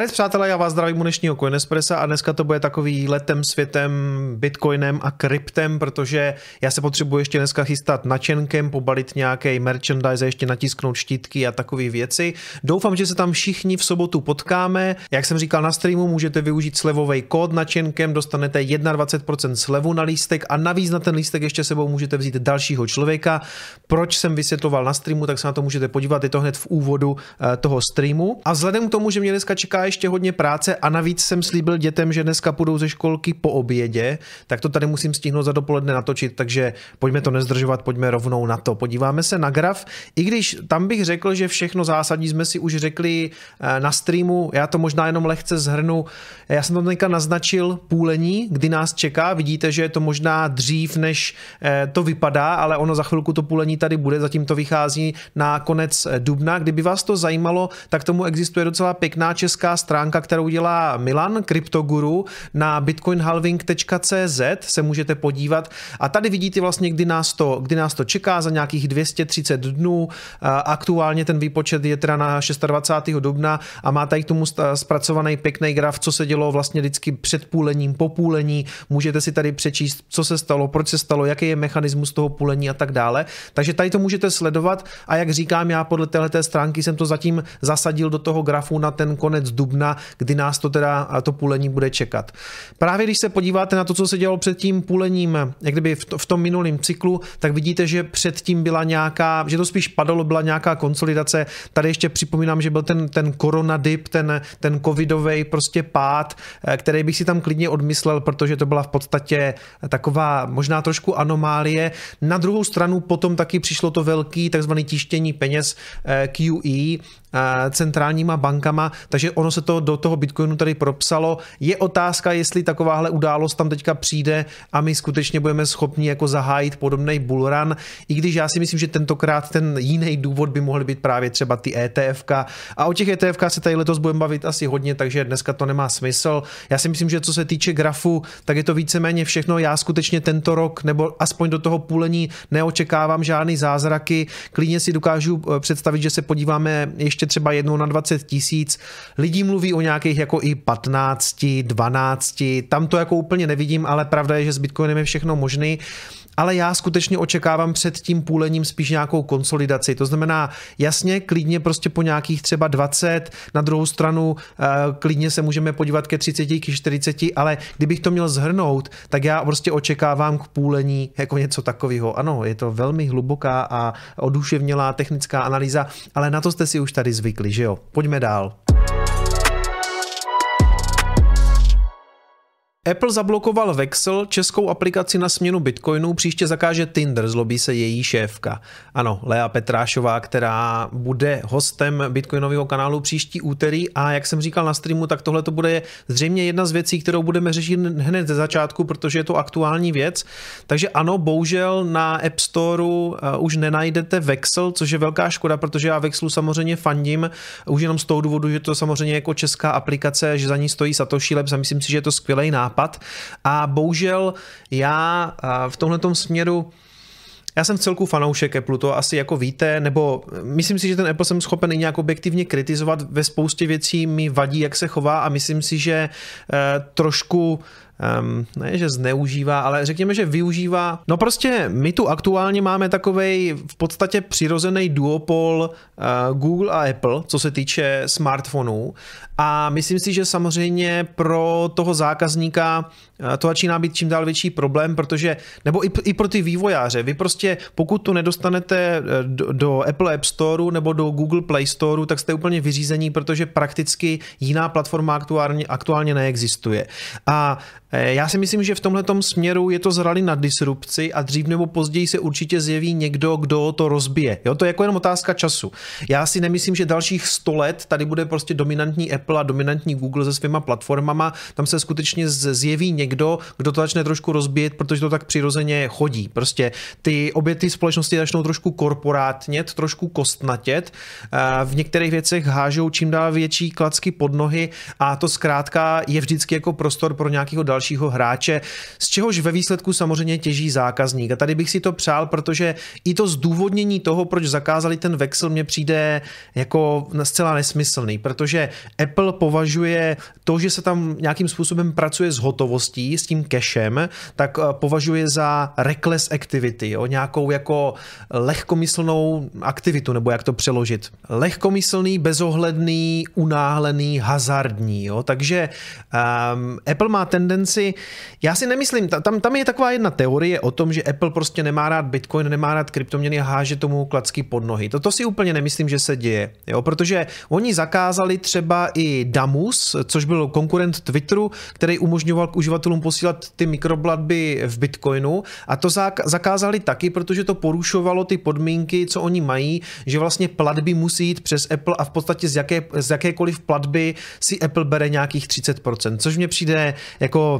Zdarec přátelé, já vás zdravím u dnešního Coinespressa a dneska to bude takový letem světem, bitcoinem a kryptem, protože já se potřebuji ještě dneska chystat na čenkem, pobalit nějaký merchandise, ještě natisknout štítky a takové věci. Doufám, že se tam všichni v sobotu potkáme. Jak jsem říkal na streamu, můžete využít slevový kód na čenkem, dostanete 21% slevu na lístek a navíc na ten lístek ještě sebou můžete vzít dalšího člověka. Proč jsem vysvětloval na streamu, tak se na to můžete podívat, je to hned v úvodu eh, toho streamu. A vzhledem k tomu, že mě dneska čeká ještě hodně práce a navíc jsem slíbil dětem, že dneska půjdou ze školky po obědě, tak to tady musím stihnout za dopoledne natočit, takže pojďme to nezdržovat, pojďme rovnou na to. Podíváme se na graf, i když tam bych řekl, že všechno zásadní jsme si už řekli eh, na streamu, já to možná jenom lehce zhrnu. Já jsem to teďka naznačil půlení, kdy nás čeká, vidíte, že je to možná dřív, než eh, to vypadá, ale ono za chvilku to půlení tady bude, zatím to vychází na konec dubna. Kdyby vás to zajímalo, tak tomu existuje docela pěkná česká stránka, kterou dělá Milan, kryptoguru, na bitcoinhalving.cz se můžete podívat a tady vidíte vlastně, kdy nás to, kdy nás to čeká za nějakých 230 dnů. Aktuálně ten výpočet je teda na 26. dubna a má tady k tomu zpracovaný pěkný graf, co se dělo vlastně vždycky před půlením, po půlení. Můžete si tady přečíst, co se stalo, proč se stalo, jaký je mechanismus toho půlení a tak dále. Takže tady to můžete sledovat a jak říkám, já podle této stránky jsem to zatím zasadil do toho grafu na ten konec dubna, kdy nás to teda to půlení bude čekat. Právě když se podíváte na to, co se dělalo před tím půlením, jak kdyby v tom minulém cyklu, tak vidíte, že předtím byla nějaká, že to spíš padalo, byla nějaká konsolidace. Tady ještě připomínám, že byl ten, ten korona dip, ten, ten covidový prostě pád, eh, který bych si tam klidně odmyslel, protože to byla v podstatě taková možná trošku anomálie. Na druhou stranu potom taky přišlo to velký takzvaný tištění peněz eh, QE, centrálníma bankama, takže ono se to do toho Bitcoinu tady propsalo. Je otázka, jestli takováhle událost tam teďka přijde a my skutečně budeme schopni jako zahájit podobný bullrun, i když já si myslím, že tentokrát ten jiný důvod by mohl být právě třeba ty ETF. A o těch ETF se tady letos budeme bavit asi hodně, takže dneska to nemá smysl. Já si myslím, že co se týče grafu, tak je to víceméně všechno. Já skutečně tento rok, nebo aspoň do toho půlení, neočekávám žádný zázraky. Klidně si dokážu eh, představit, že se podíváme ještě ještě třeba jednou na 20 tisíc. Lidí mluví o nějakých jako i 15, 12, tam to jako úplně nevidím, ale pravda je, že s Bitcoinem je všechno možný ale já skutečně očekávám před tím půlením spíš nějakou konsolidaci. To znamená, jasně, klidně prostě po nějakých třeba 20, na druhou stranu eh, klidně se můžeme podívat ke 30, ke 40, ale kdybych to měl zhrnout, tak já prostě očekávám k půlení jako něco takového. Ano, je to velmi hluboká a oduševnělá technická analýza, ale na to jste si už tady zvykli, že jo? Pojďme dál. Apple zablokoval Vexel, českou aplikaci na směnu bitcoinu, příště zakáže Tinder, zlobí se její šéfka. Ano, Lea Petrášová, která bude hostem bitcoinového kanálu příští úterý a jak jsem říkal na streamu, tak tohle to bude zřejmě jedna z věcí, kterou budeme řešit hned ze začátku, protože je to aktuální věc. Takže ano, bohužel na App Storeu eh, už nenajdete Vexel, což je velká škoda, protože já Vexlu samozřejmě fandím, už jenom z toho důvodu, že to samozřejmě jako česká aplikace, že za ní stojí Satoshi Labs a myslím si, že je to skvělý nápad nápad. A bohužel já v tomhle směru já jsem v celku fanoušek Apple, to asi jako víte, nebo myslím si, že ten Apple jsem schopen i nějak objektivně kritizovat. Ve spoustě věcí mi vadí, jak se chová a myslím si, že eh, trošku um, ne, že zneužívá, ale řekněme, že využívá. No prostě my tu aktuálně máme takovej v podstatě přirozený duopol uh, Google a Apple, co se týče smartfonů a myslím si, že samozřejmě pro toho zákazníka uh, to začíná být čím dál větší problém, protože, nebo i, i pro ty vývojáře, vy prostě pokud to nedostanete eh, do, do Apple App Store nebo do Google Play Store, tak jste úplně vyřízení, protože prakticky jiná platforma aktuálně, aktuálně neexistuje. A Eh, já si myslím, že v tomhle směru je to zrali na disrupci a dřív nebo později se určitě zjeví někdo, kdo to rozbije. Jo, to je jako jenom otázka času. Já si nemyslím, že dalších 100 let tady bude prostě dominantní Apple a dominantní Google se svýma platformama. Tam se skutečně zjeví někdo, kdo to začne trošku rozbíjet, protože to tak přirozeně chodí. Prostě ty obě ty společnosti začnou trošku korporátnět, trošku kostnatět. Eh, v některých věcech hážou čím dál větší klacky pod nohy a to zkrátka je vždycky jako prostor pro nějakého dalšího dalšího hráče, z čehož ve výsledku samozřejmě těží zákazník. A tady bych si to přál, protože i to zdůvodnění toho, proč zakázali ten Vexel, mně přijde jako zcela nesmyslný, protože Apple považuje to, že se tam nějakým způsobem pracuje s hotovostí, s tím cashem, tak eh, považuje za reckless activity, jo? nějakou jako lehkomyslnou aktivitu, nebo jak to přeložit. Lehkomyslný, bezohledný, unáhlený, hazardní. Jo? Takže um, Apple má tendenci, já si nemyslím, tam, tam je taková jedna teorie o tom, že Apple prostě nemá rád Bitcoin, nemá rád kryptoměny a háže tomu klacky pod nohy. Toto si úplně nemyslím, že se děje, jo? protože oni zakázali třeba i Damus, což byl konkurent Twitteru, který umožňoval k uživatelům posílat ty mikrobladby v Bitcoinu a to zakázali taky, protože to porušovalo ty podmínky, co oni mají, že vlastně platby musí jít přes Apple a v podstatě z, jaké, z jakékoliv platby si Apple bere nějakých 30%, což mě přijde jako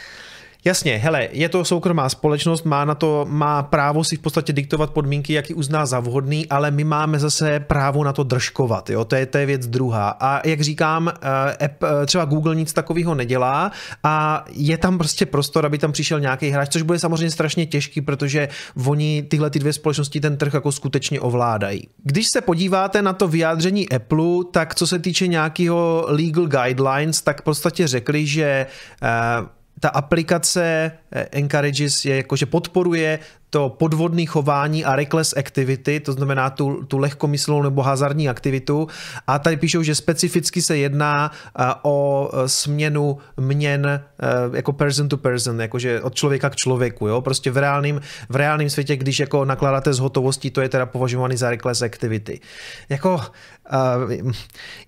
Jasně, hele, je to soukromá společnost, má na to, má právo si v podstatě diktovat podmínky, jaký uzná za vhodný, ale my máme zase právo na to držkovat, jo, to je, to je věc druhá. A jak říkám, eh, app, eh, třeba Google nic takového nedělá a je tam prostě prostor, aby tam přišel nějaký hráč, což bude samozřejmě strašně těžký, protože oni tyhle ty dvě společnosti ten trh jako skutečně ovládají. Když se podíváte na to vyjádření Apple, tak co se týče nějakého legal guidelines, tak v podstatě řekli, že uh, ta aplikace Encourages je jakože podporuje to podvodné chování a reckless activity, to znamená tu, tu lehkomyslnou nebo hazardní aktivitu. A tady píšou, že specificky se jedná eh, o eh, směnu měn jako person to person, jakože od člověka k člověku. Jo? Prostě v reálném, v reálném světě, když jako nakládáte s hotovostí, to je teda považovaný za reckless activity. Jako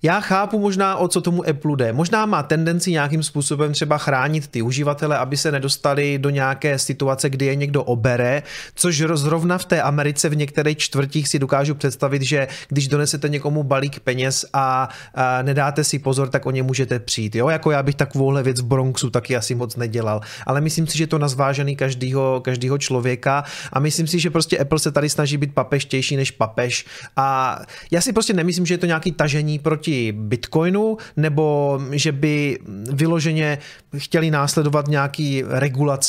já chápu možná, o co tomu Apple jde. Možná má tendenci nějakým způsobem třeba chránit ty uživatele, aby se nedostali do nějaké situace, kdy je někdo obere, což zrovna v té Americe v některých čtvrtích si dokážu představit, že když donesete někomu balík peněz a, a nedáte si pozor, tak o ně můžete přijít. Jo? Jako já bych takovouhle věc v Bronxu taky asi moc nedělal. Ale myslím si, že to nazvážený každýho, každýho člověka a myslím si, že prostě Apple se tady snaží být papeštější než papež a já si prostě nemyslím, že je to nějaký tažení proti Bitcoinu, nebo že by vyloženě chtěli následovat nějaký regulace,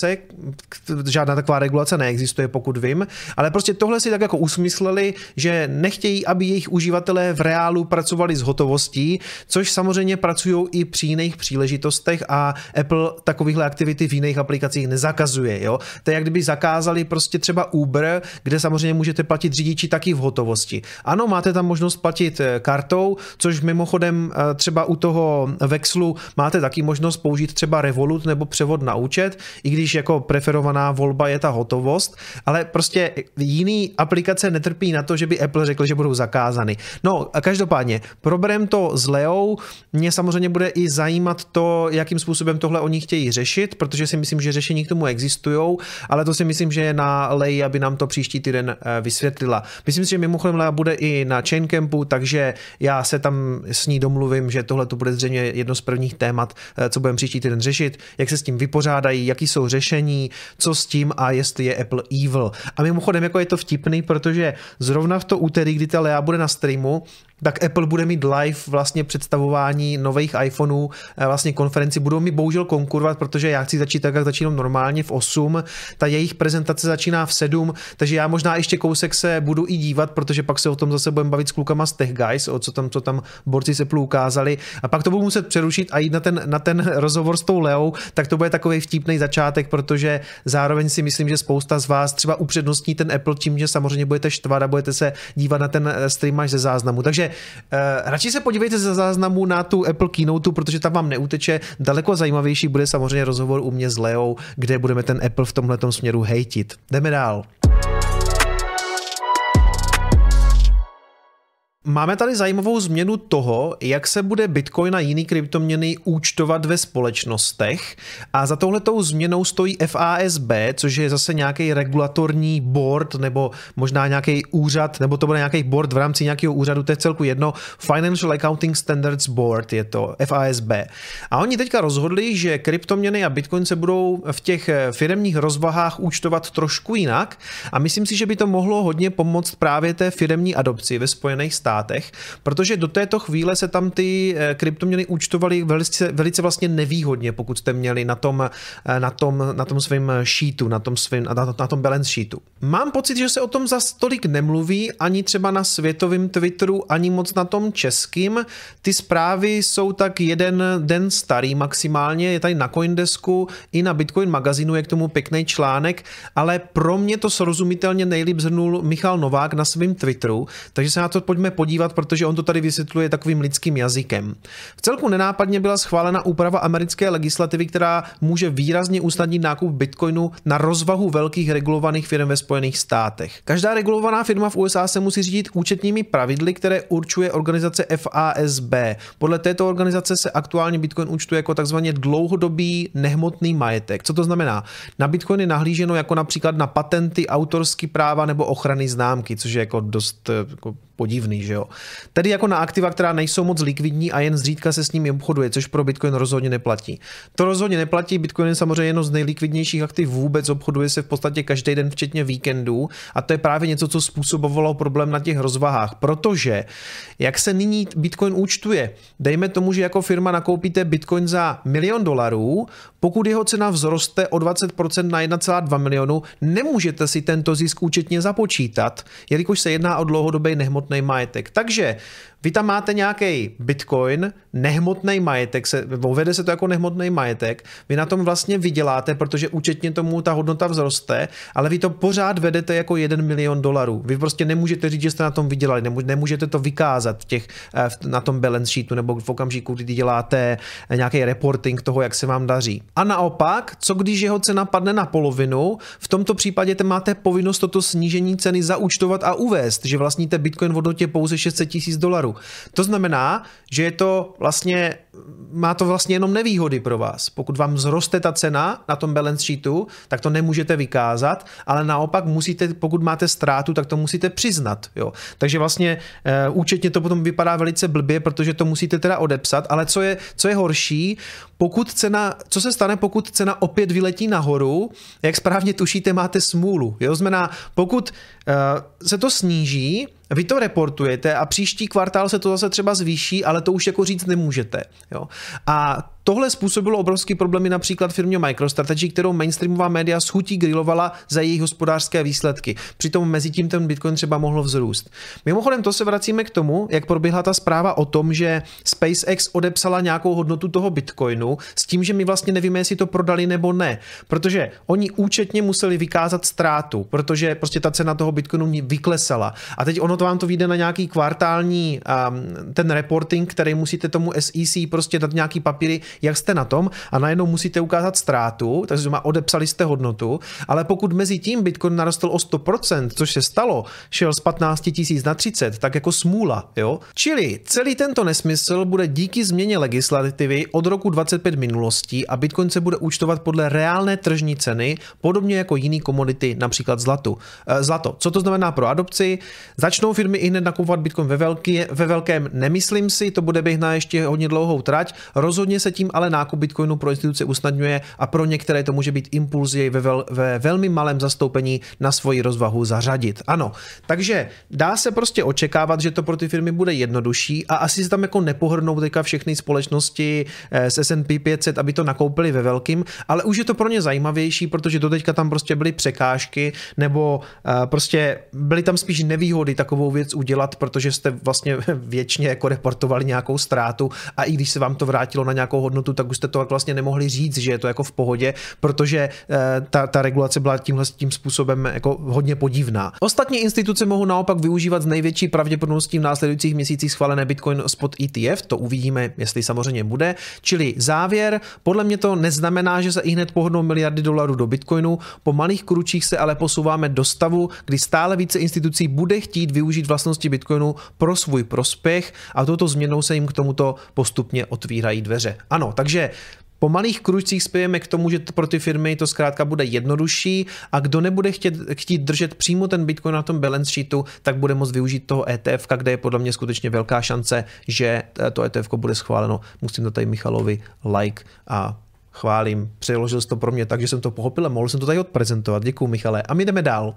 žádná taková regulace neexistuje, pokud vím, ale prostě tohle si tak jako usmysleli, že nechtějí, aby jejich uživatelé v reálu pracovali s hotovostí, což samozřejmě pracují i při jiných příležitostech a Apple takovýchhle aktivity v jiných aplikacích nezakazuje. Jo? To je jak kdyby zakázali prostě třeba Uber, kde samozřejmě můžete platit řidiči taky v hotovosti. Ano, máte tam možnost platit eh, kartou, což mimochodem eh, třeba u toho Vexlu máte taky možnost použít třeba Revolut nebo převod na účet, i když jako preferovaná volba je ta hotovost, ale prostě jiný aplikace netrpí na to, že by Apple řekl, že budou zakázány. No a každopádně, proberem to s Leou, mě samozřejmě bude i zajímat to, jakým způsobem tohle oni chtějí řešit, protože si myslím, že řešení k tomu existují, ale to si myslím, že je na Lei, aby nám to příští týden eh, vysvětlila. Myslím si, že mimochodem Lea bude i na Chaincampu, takže já se tam s ní domluvím, že tohle to bude zřejmě jedno z prvních témat, eh, co budeme příští týden řešit, jak se s tím vypořádají, jaký jsou řešení, co s tím a jestli je Apple evil. A mimochodem, jako je to vtipný, protože zrovna v to úterý, kdy ta Lea bude na streamu, tak Apple bude mít live vlastně představování nových iPhoneů, eh, vlastně konferenci. Budou mi bohužel konkurovat, protože já chci začít tak, jak začínám normálně v 8, ta jejich prezentace začíná v 7, takže já možná ještě kousek se budu i dívat, protože pak se o tom zase budeme bavit s klukama z Tech Guys, o co tam, co tam borci se Apple ukázali a pak to budu muset přerušit a jít na ten, na ten rozhovor s tou Leou, tak to bude takový vtipný začátek, protože zároveň si myslím, že spousta z vás třeba upřednostní ten Apple tím, že samozřejmě budete štvat a budete se dívat na ten eh, stream až ze záznamu. Takže uh, radši se podívejte ze záznamu na tu Apple Keynote, protože tam vám neuteče. Daleko zajímavější bude samozřejmě rozhovor u mě s Leou, kde budeme ten Apple v tomhle směru hejtit. Jdeme dál. Máme tady zajímavou změnu toho, jak se bude Bitcoin a jiný kryptoměny účtovat ve společnostech. A za touhletou změnou stojí FASB, což je zase nějaký regulatorní board nebo možná nějaký úřad, nebo to bude nějaký board v rámci nějakého úřadu, to je celku jedno, Financial Accounting Standards Board je to, FASB. A oni teďka rozhodli, že kryptoměny a Bitcoin se budou v těch firemních rozvahách účtovat trošku jinak. A myslím si, že by to mohlo hodně pomoct právě té firemní adopci ve Spojených státech státech, protože do této chvíle se tam ty eh, kryptoměny účtovaly velice, velice vlastně nevýhodně, pokud jste měli na tom, eh, na tom, na tom svém sheetu, na tom, svým, na, na tom balance sheetu. Mám pocit, že se o tom za tolik nemluví ani třeba na světovém Twitteru, ani moc na tom českým. Ty zprávy jsou tak jeden den starý maximálně, je tady na Coindesku, i na Bitcoin magazínu je k tomu pěkný článek, ale pro mě to srozumitelně nejlíp zhrnul Michal Novák na svém Twitteru, takže se na to pojďme podívat, protože on to tady vysvětluje takovým lidským jazykem. V celku nenápadně byla schválena úprava americké legislativy, která může výrazně usnadnit nákup Bitcoinu na rozvahu velkých regulovaných firm ve Spojených státech. Každá regulovaná firma v USA se musí řídit účetními pravidly, které určuje organizace FASB. Podle této organizace se aktuálně Bitcoin účtuje jako takzvaně dlouhodobý nehmotný majetek. Co to znamená? Na Bitcoin je nahlíženo jako například na patenty, autorský práva nebo ochrany známky, což je jako dost jako podivný, že jo. Tedy jako na aktiva, která nejsou moc likvidní a jen zřídka se s nimi obchoduje, což pro Bitcoin rozhodně neplatí. To rozhodně neplatí, Bitcoin je samozřejmě jedno z nejlikvidnějších aktiv vůbec, obchoduje se v podstatě každý den, včetně víkendů a to je právě něco, co způsobovalo problém na těch rozvahách, protože jak se nyní Bitcoin účtuje, dejme tomu, že jako firma nakoupíte Bitcoin za milion dolarů, pokud jeho cena vzroste o 20% na 1,2 milionu, nemůžete si tento zisk účetně započítat, jelikož se jedná o dlouhodobý nehmotný majetek. Takže vy tam máte nějaký bitcoin, nehmotný majetek, se, vede se to jako nehmotný majetek, vy na tom vlastně vyděláte, protože účetně tomu ta hodnota vzroste, ale vy to pořád vedete jako 1 milion dolarů. Vy prostě nemůžete říct, že jste na tom vydělali, nemůžete to vykázat těch, eh, na tom balance sheetu nebo v okamžiku, kdy děláte nějaký reporting toho, jak se vám daří. A naopak, co když jeho cena padne na polovinu, v tomto případě máte povinnost toto snížení ceny zaúčtovat a uvést, že vlastníte bitcoin v hodnotě pouze 600 tisíc dolarů. To znamená, že je to vlastně, má to vlastně jenom nevýhody pro vás. Pokud vám zroste ta cena na tom balance sheetu, tak to nemůžete vykázat, ale naopak musíte, pokud máte ztrátu, tak to musíte přiznat. Jo. Takže vlastně e, účetně to potom vypadá velice blbě, protože to musíte teda odepsat, ale co je, co je horší, pokud cena, co se stane, pokud cena opět vyletí nahoru, jak správně tušíte, máte smůlu. Jo? Znamená, pokud uh, se to sníží, vy to reportujete a příští kvartál se to zase třeba zvýší, ale to už jako říct nemůžete. Jo? A Tohle způsobilo obrovský problémy například firmě MicroStrategy, kterou mainstreamová média schutí grilovala za jejich hospodářské výsledky. Přitom mezi tím ten Bitcoin třeba mohl vzrůst. Mimochodem to se vracíme k tomu, jak proběhla ta zpráva o tom, že SpaceX odepsala nějakou hodnotu toho Bitcoinu s tím, že my vlastně nevíme, jestli to prodali nebo ne. Protože oni účetně museli vykázat ztrátu, protože prostě ta cena toho Bitcoinu vyklesala. A teď ono to vám to vyjde na nějaký kvartální um, ten reporting, který musíte tomu SEC prostě dát nějaký papíry, jak jste na tom a najednou musíte ukázat ztrátu, takže má odepsali jste hodnotu, ale pokud mezi tím Bitcoin narostl o 100%, což se stalo, šel z 15 tisíc na 30, tak jako smůla, jo? Čili celý tento nesmysl bude díky změně legislativy od roku 25 minulostí a Bitcoin se bude účtovat podle reálné tržní ceny, podobně jako jiný komodity, například zlatu. E, zlato. Co to znamená pro adopci? Začnou firmy i hned nakupovat Bitcoin ve, velký, ve velkém, nemyslím si, to bude běh na ještě hodně dlouhou trať. Rozhodně se tím tím ale nákup Bitcoinu pro instituce usnadňuje a pro některé to může být impuls jej ve, vel, ve velmi malém zastoupení na svoji rozvahu zařadit. Ano, takže dá se prostě očekávat, že to pro ty firmy bude jednodušší a asi se tam jako nepohrnou teďka všechny společnosti eh, z S&P 500, aby to nakoupili ve velkým, ale už je to pro ně zajímavější, protože do teďka tam prostě byly překážky nebo uh, prostě byly tam spíš nevýhody takovou věc udělat, protože jste vlastně věčně jako reportovali nějakou ztrátu a i když se vám to vrátilo na nějakou hodnotu, tak už jste to vlastně nemohli říct, že je to jako v pohodě, protože eh, ta, ta regulace byla tímhle tím způsobem jako hodně podivná. Ostatní instituce mohou naopak využívat z největší pravděpodobností v následujících měsících schválené Bitcoin spot ETF, to uvidíme, jestli samozřejmě bude. Čili závěr, podle mě to neznamená, že se i hned pohodnou miliardy dolarů do Bitcoinu, po malých kručích se ale posouváme do stavu, kdy stále více institucí bude chtít využít vlastnosti Bitcoinu pro svůj prospěch a touto změnou se jim k tomuto postupně otvírají dveře. Ano, takže po malých kručcích spějeme k tomu, že pro ty firmy to zkrátka bude jednodušší a kdo nebude chtět, chtít držet přímo ten Bitcoin na tom balance sheetu, tak bude moct využít toho ETF, kde je podle mě skutečně velká šance, že to ETF bude schváleno. Musím to tady Michalovi like a chválím. Přeložil jsi to pro mě tak, že jsem to pochopil a mohl jsem to tady odprezentovat. Děkuji, Michale. A my jdeme dál.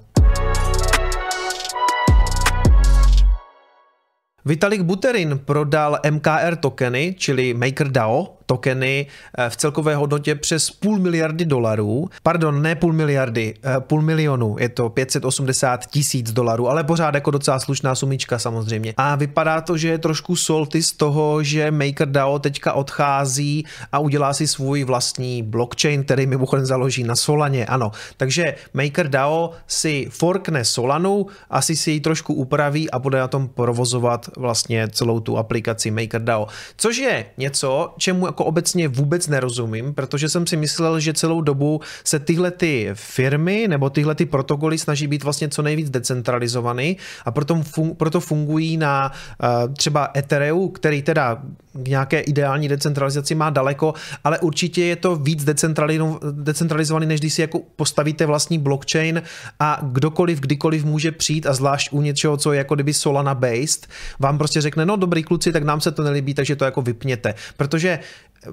Vitalik Buterin prodal MKR tokeny, čili MakerDAO, tokeny eh, v celkové hodnotě přes půl miliardy dolarů. Pardon, ne půl miliardy, eh, půl milionu, je to 580 tisíc dolarů, ale pořád jako docela slušná sumička samozřejmě. A vypadá to, že je trošku solty z toho, že MakerDAO teďka odchází a udělá si svůj vlastní blockchain, který mimochodem založí na Solaně, ano. Takže MakerDAO si forkne Solanu, asi si ji trošku upraví a bude na tom provozovat vlastně celou tu aplikaci MakerDAO. Což je něco, čemu jako obecně vůbec nerozumím, protože jsem si myslel, že celou dobu se tyhle ty firmy nebo tyhle ty protokoly snaží být vlastně co nejvíc decentralizovaný a proto, fun- proto fungují na uh, třeba Ethereum, který teda k nějaké ideální decentralizaci má daleko, ale určitě je to víc decentralizovaný, než když si jako postavíte vlastní blockchain a kdokoliv, kdykoliv může přijít a zvlášť u něčeho, co je jako kdyby Solana based, vám prostě řekne, no dobrý kluci, tak nám se to nelíbí, takže to jako vypněte. Protože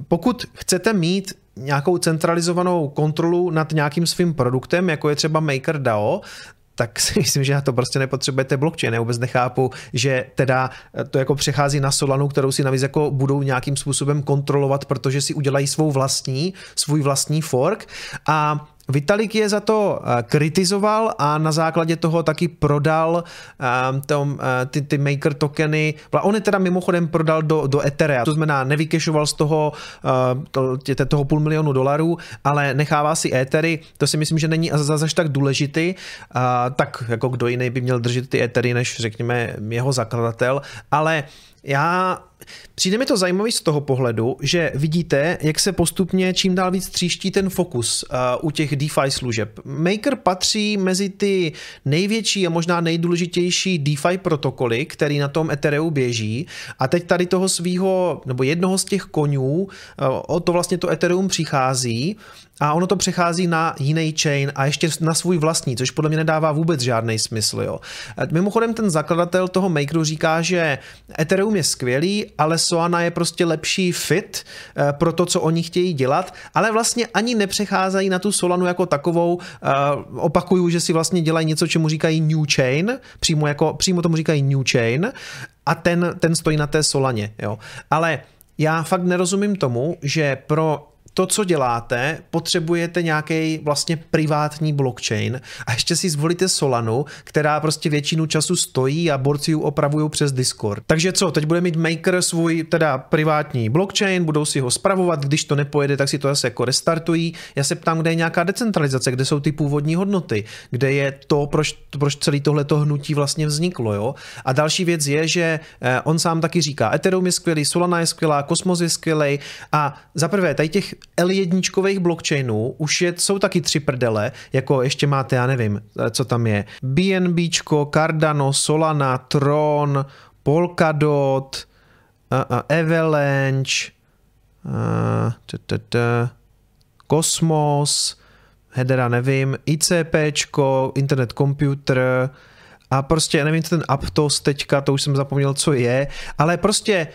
pokud chcete mít nějakou centralizovanou kontrolu nad nějakým svým produktem, jako je třeba MakerDAO, tak si myslím, že na to prostě nepotřebujete blockchain. Já vůbec nechápu, že teda to jako přechází na Solanu, kterou si navíc jako budou nějakým způsobem kontrolovat, protože si udělají svou vlastní, svůj vlastní fork a Vitalik je za to eh, kritizoval a na základě toho taky prodal um, tom, uh, ty, ty maker tokeny. On je teda mimochodem prodal do, do Etherea, to znamená nevykešoval z toho, to, toho půl milionu dolarů, ale nechává si Ethery, to si myslím, že není zase tak důležitý, tak jako kdo jiný by měl držet ty Ethery, než řekněme jeho zakladatel, ale já Přijde mi to zajímavý z toho pohledu, že vidíte, jak se postupně čím dál víc tříští ten fokus uh, u těch DeFi služeb. Maker patří mezi ty největší a možná nejdůležitější DeFi protokoly, který na tom Ethereum běží a teď tady toho svého, nebo jednoho z těch konňů, uh, o to vlastně to Ethereum přichází a ono to přechází na jiný chain a ještě na svůj vlastní, což podle mě nedává vůbec žádný smysl. Jo. Mimochodem ten zakladatel toho Makeru říká, že Ethereum je skvělý, ale Solana je prostě lepší fit eh, pro to, co oni chtějí dělat, ale vlastně ani nepřecházejí na tu Solanu jako takovou. Eh, opakuju, že si vlastně dělají něco, čemu říkají New Chain, přímo, jako, přímo tomu říkají New Chain a ten, ten stojí na té Solaně. Jo. Ale já fakt nerozumím tomu, že pro to, co děláte, potřebujete nějaký vlastně privátní blockchain a ještě si zvolíte Solanu, která prostě většinu času stojí a borci ji opravují přes Discord. Takže co, teď bude mít Maker svůj teda privátní blockchain, budou si ho spravovat, když to nepojede, tak si to zase jako restartují. Já se ptám, kde je nějaká decentralizace, kde jsou ty původní hodnoty, kde je to, proč, proč celý tohleto hnutí vlastně vzniklo. Jo? A další věc je, že eh, on sám taky říká, Ethereum je skvělý, Solana je skvělá, Kosmos je skvělý a za prvé, tady těch L1 blockchainů už je, jsou taky tři prdele, jako ještě máte, já nevím, co tam je, BNB, Cardano, Solana, Tron, Polkadot, uh, uh, Avalanche, uh, t, t, t, Cosmos, headera nevím, ICP, Internet Computer a prostě nevím, ten Aptos teďka, to už jsem zapomněl, co je, ale prostě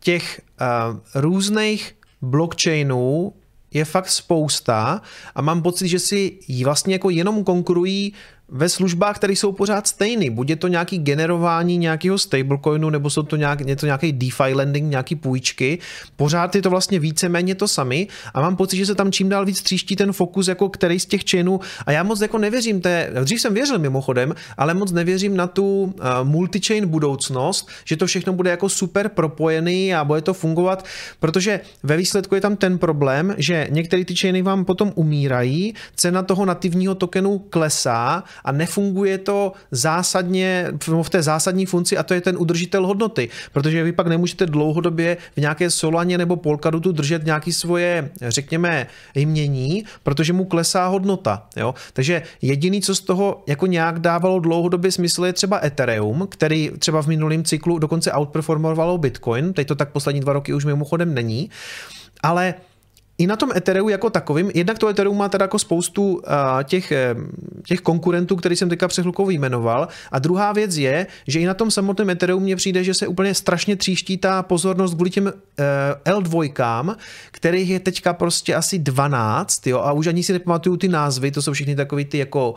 těch uh, různých blockchainů je fakt spousta a mám pocit, že si vlastně jako jenom konkurují ve službách, které jsou pořád stejný. Buď je to nějaký generování nějakého stablecoinu, nebo jsou to nějak, to nějaký DeFi lending, nějaký půjčky. Pořád je to vlastně víceméně to sami a mám pocit, že se tam čím dál víc tříští ten fokus, jako který z těch chainů. A já moc jako nevěřím, té, dřív jsem věřil mimochodem, ale moc nevěřím na tu uh, multi-chain budoucnost, že to všechno bude jako super propojený a bude to fungovat, protože ve výsledku je tam ten problém, že některé ty chainy vám potom umírají, cena toho nativního tokenu klesá a nefunguje to zásadně v té zásadní funkci a to je ten udržitel hodnoty, protože vy pak nemůžete dlouhodobě v nějaké Solaně nebo Polkadotu držet nějaký svoje, řekněme, jmění, protože mu klesá hodnota. Jo? Takže jediný, co z toho jako nějak dávalo dlouhodobě smysl, je třeba Ethereum, který třeba v minulém cyklu dokonce outperformovalo Bitcoin, teď to tak poslední dva roky už mimochodem není, ale i na tom Ethereu jako takovým, jednak to Ethereum má teda jako spoustu uh, těch, těch konkurentů, který jsem teďka před chvilkou jmenoval. A druhá věc je, že i na tom samotném Ethereum mně přijde, že se úplně strašně tříští ta pozornost kvůli těm uh, L2, kterých je teďka prostě asi 12, jo, a už ani si nepamatuju ty názvy, to jsou všechny takový ty jako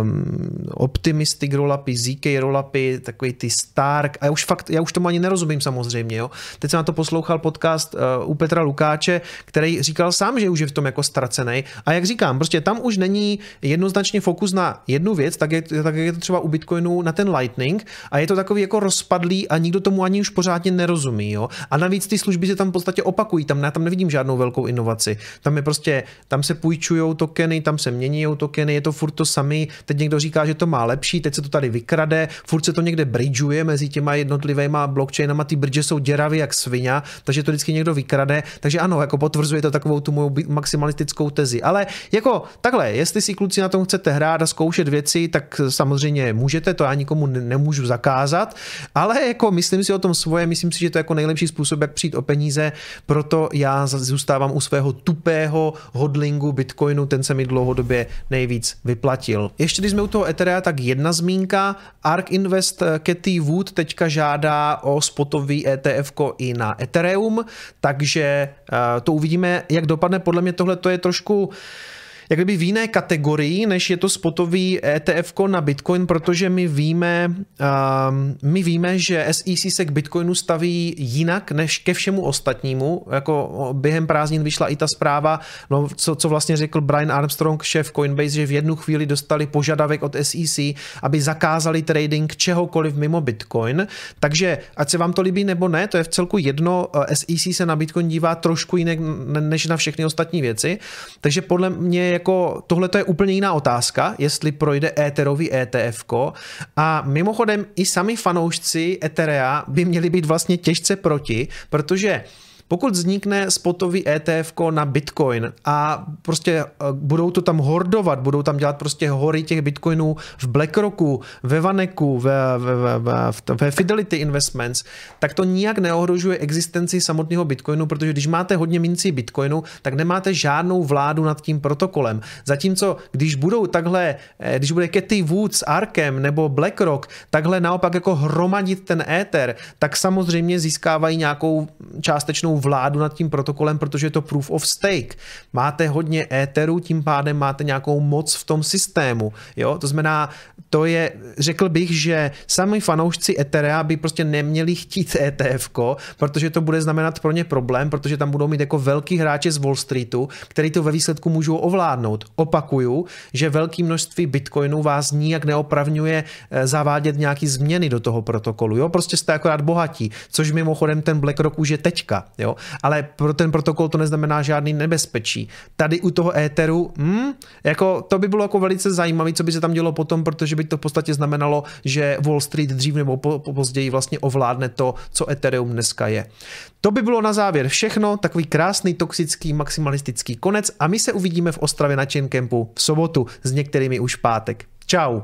um, Optimistic rollupy, ZK rollupy, takový ty Stark, a já už fakt, já už tomu ani nerozumím samozřejmě, jo. Teď jsem na to poslouchal podcast u Petra Lukáče, který říkal sám, že už je v tom jako ztracený. A jak říkám, prostě tam už není jednoznačně fokus na jednu věc, tak je, tak je to třeba u Bitcoinu na ten Lightning a je to takový jako rozpadlý a nikdo tomu ani už pořádně nerozumí. Jo? A navíc ty služby se tam v podstatě opakují, tam, já tam nevidím žádnou velkou inovaci. Tam je prostě, tam se půjčují tokeny, tam se mění tokeny, je to furt to samý. Teď někdo říká, že to má lepší, teď se to tady vykrade, furt se to někde bridgeuje mezi těma jednotlivými blockchainama, ty bridge jsou děravy jak svině, takže to vždycky někdo vykrade. Takže ano, jako potvrzuje to takovou tu mou maximalistickou tezi. Ale jako takhle, jestli si kluci na tom chcete hrát a zkoušet věci, tak samozřejmě můžete, to já nikomu nemůžu zakázat, ale jako myslím si o tom svoje, myslím si, že to je jako nejlepší způsob, jak přijít o peníze, proto já zůstávám u svého tupého hodlingu Bitcoinu, ten se mi dlouhodobě nejvíc vyplatil. Ještě když jsme u toho Etherea, tak jedna zmínka, ARK Invest Katy Wood teďka žádá o spotový ETF i na Ethereum, takže eh, to uvidíme, jak dopadne. Podle mě tohle to je trošku jak kdyby v jiné kategorii, než je to spotový ETF na Bitcoin, protože my víme, uh, my víme, že SEC se k Bitcoinu staví jinak než ke všemu ostatnímu. Jako během prázdnin vyšla i ta zpráva, no, co, co vlastně řekl Brian Armstrong, šéf Coinbase, že v jednu chvíli dostali požadavek od SEC, aby zakázali trading čehokoliv mimo Bitcoin. Takže ať se vám to líbí nebo ne, to je v celku jedno. SEC se na Bitcoin dívá trošku jinak než na všechny ostatní věci. Takže podle mě jako tohle je úplně jiná otázka, jestli projde Etherový ETF. A mimochodem i sami fanoušci Etherea by měli být vlastně těžce proti, protože pokud vznikne spotový ETF na Bitcoin a prostě eh, budou to tam hordovat, budou tam dělat prostě hory těch Bitcoinů v BlackRocku, ve Vaneku, ve, ve, ve, ve, ve Fidelity Investments, tak to nijak neohrožuje existenci samotného Bitcoinu, protože když máte hodně mincí Bitcoinu, tak nemáte žádnou vládu nad tím protokolem. Zatímco, když budou takhle, eh, když bude Cathy Woods, Arkem nebo BlackRock takhle naopak jako hromadit ten Ether, tak samozřejmě získávají nějakou částečnou vládu nad tím protokolem, protože je to proof of stake. Máte hodně éteru, tím pádem máte nějakou moc v tom systému. Jo? To znamená, to je, řekl bych, že sami fanoušci Etherea by prostě neměli chtít ETF, protože to bude znamenat pro ně problém, protože tam budou mít jako velký hráče z Wall Streetu, který to ve výsledku můžou ovládnout. Opakuju, že velké množství bitcoinů vás nijak neopravňuje eh, zavádět nějaký změny do toho protokolu. Jo? Prostě jste akorát bohatí, což mimochodem ten BlackRock už je teďka. Ale pro ten protokol to neznamená žádný nebezpečí. Tady u toho éteru, hmm, jako to by bylo jako velice zajímavé, co by se tam dělo potom, protože by to v podstatě znamenalo, že Wall Street dřív nebo po později vlastně ovládne to, co Ethereum dneska je. To by bylo na závěr všechno, takový krásný, toxický, maximalistický konec a my se uvidíme v Ostravě na Chaincampu v sobotu s některými už pátek. Ciao.